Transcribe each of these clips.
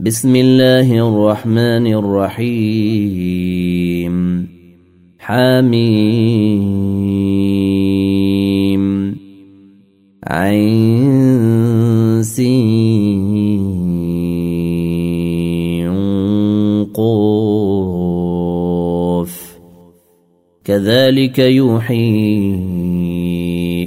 بسم الله الرحمن الرحيم. حميم. عين قوف. كذلك يوحي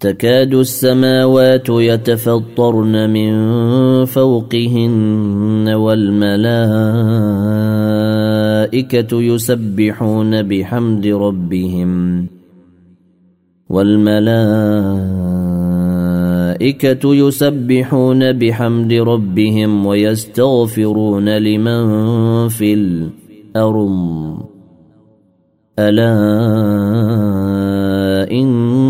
تكاد السماوات يتفطرن من فوقهن والملائكة يسبحون بحمد ربهم والملائكة يسبحون بحمد ربهم ويستغفرون لمن في الأرض. ألا إن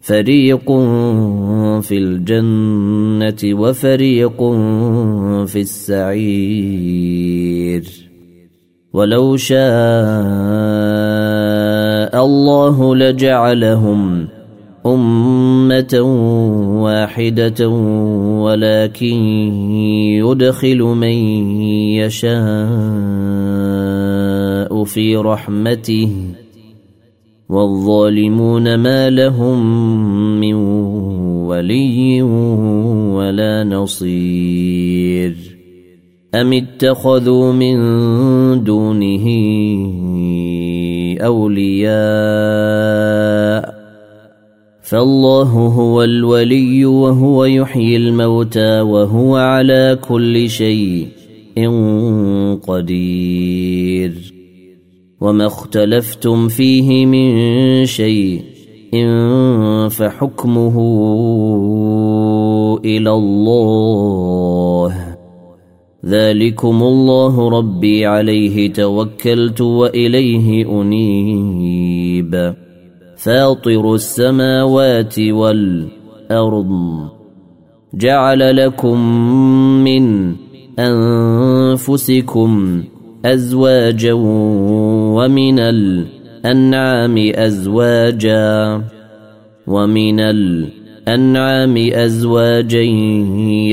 فريق في الجنة وفريق في السعير ولو شاء الله لجعلهم أمة واحدة ولكن يدخل من يشاء في رحمته والظالمون ما لهم من ولي ولا نصير. أم اتخذوا من دونه أولياء؟ فالله هو الولي وهو يحيي الموتى وهو على كل شيء قدير. وما اختلفتم فيه من شيء فحكمه إلى الله. ذلكم الله ربي عليه توكلت وإليه أنيب. فاطر السماوات والأرض. جعل لكم من أنفسكم أزواجا ومن الأنعام أزواجا ومن الأنعام أزواجا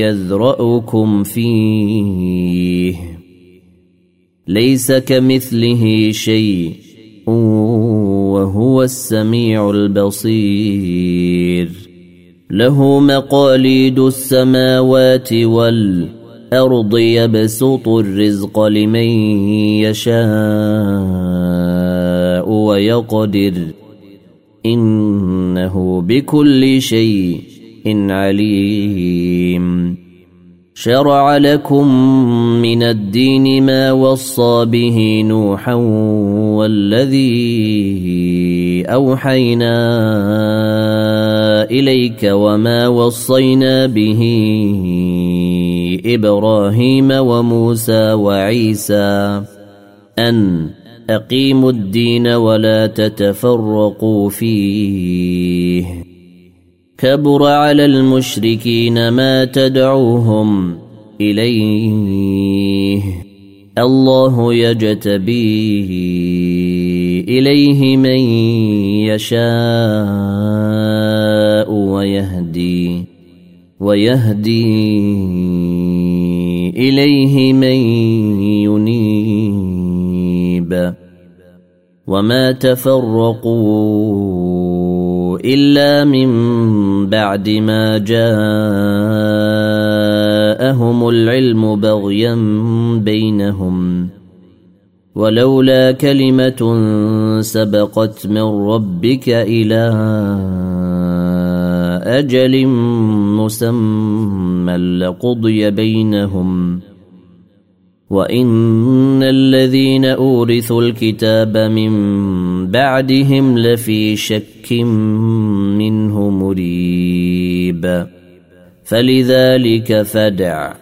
يذرأكم فيه. ليس كمثله شيء وهو السميع البصير. له مقاليد السماوات والارض يبسط الرزق لمن يشاء ويقدر. إنه بكل شيء عليم. شرع لكم من الدين ما وصى به نوحا والذي أوحينا إليك وما وصينا به إبراهيم وموسى وعيسى أن أقيموا الدين ولا تتفرقوا فيه. كبر على المشركين ما تدعوهم إليه. الله يجتبي إليه من يشاء ويهدي. ويهدي إليه من ينيب. وما تفرقوا إلا من بعد ما جاءهم العلم بغيا بينهم. ولولا كلمة سبقت من ربك إلى أجل مسمى لقضي بينهم. وإن الذين أورثوا الكتاب من بعدهم لفي شك منه مريب. فلذلك فدع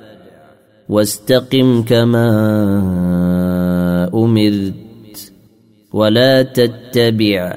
واستقم كما أمرت ولا تتبع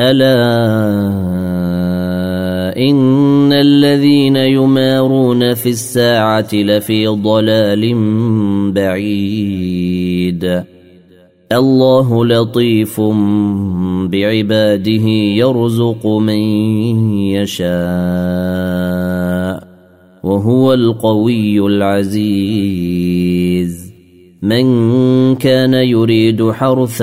ألا إن الذين يمارون في الساعة لفي ضلال بعيد. الله لطيف بعباده يرزق من يشاء وهو القوي العزيز. من كان يريد حرث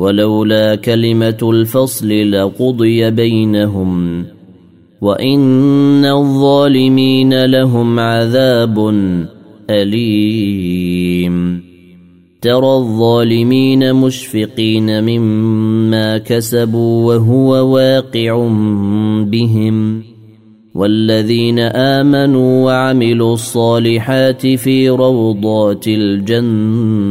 ولولا كلمة الفصل لقضي بينهم وإن الظالمين لهم عذاب أليم. ترى الظالمين مشفقين مما كسبوا وهو واقع بهم. والذين آمنوا وعملوا الصالحات في روضات الجنات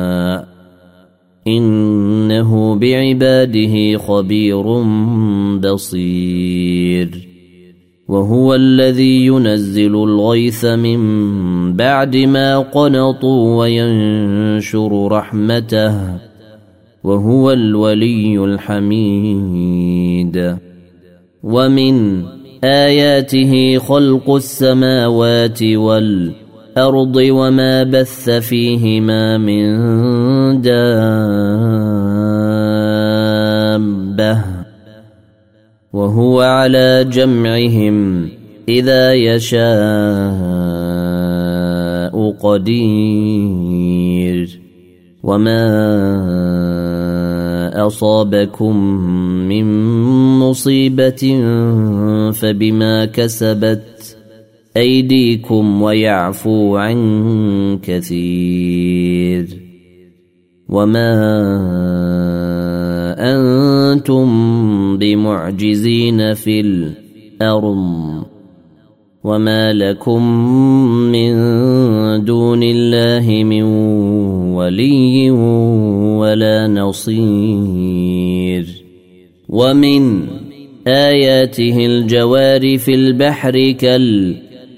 إنه بعباده خبير بصير. وهو الذي ينزل الغيث من بعد ما قنطوا وينشر رحمته. وهو الولي الحميد. ومن آياته خلق السماوات والأرض. وما بث فيهما من دابة. وهو على جمعهم إذا يشاء قدير. وما أصابكم من مصيبة فبما كسبت أيديكم ويعفو عن كثير وما أنتم بمعجزين في الأرض وما لكم من دون الله من ولي ولا نصير ومن آياته الجوار في البحر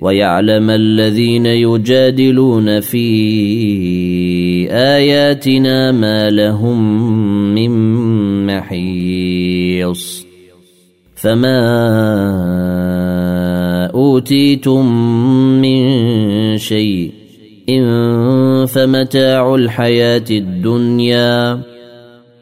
ويعلم الذين يجادلون في آياتنا ما لهم من محيص. فما أوتيتم من شيء فمتاع الحياة الدنيا.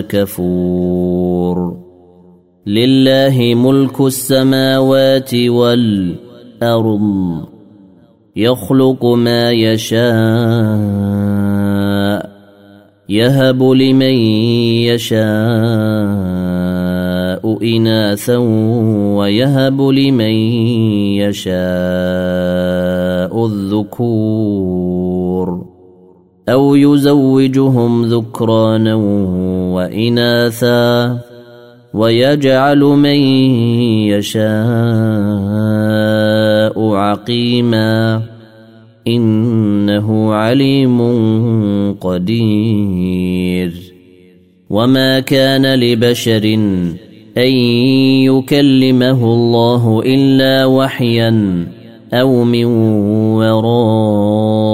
كفور. لله ملك السماوات والأرض يخلق ما يشاء يهب لمن يشاء إناثا ويهب لمن يشاء الذكور. أو يزوجهم ذكرانا وإناثا ويجعل من يشاء عقيما إنه عليم قدير. وما كان لبشر أن يكلمه الله إلا وحيا أو من وراء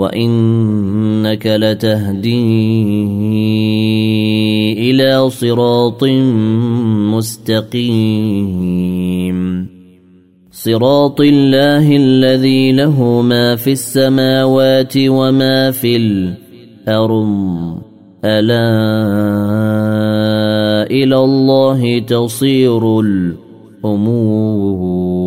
وإنك لتهدي إلى صراط مستقيم. صراط الله الذي له ما في السماوات وما في الأرض. ألا إلى الله تصير الأمور.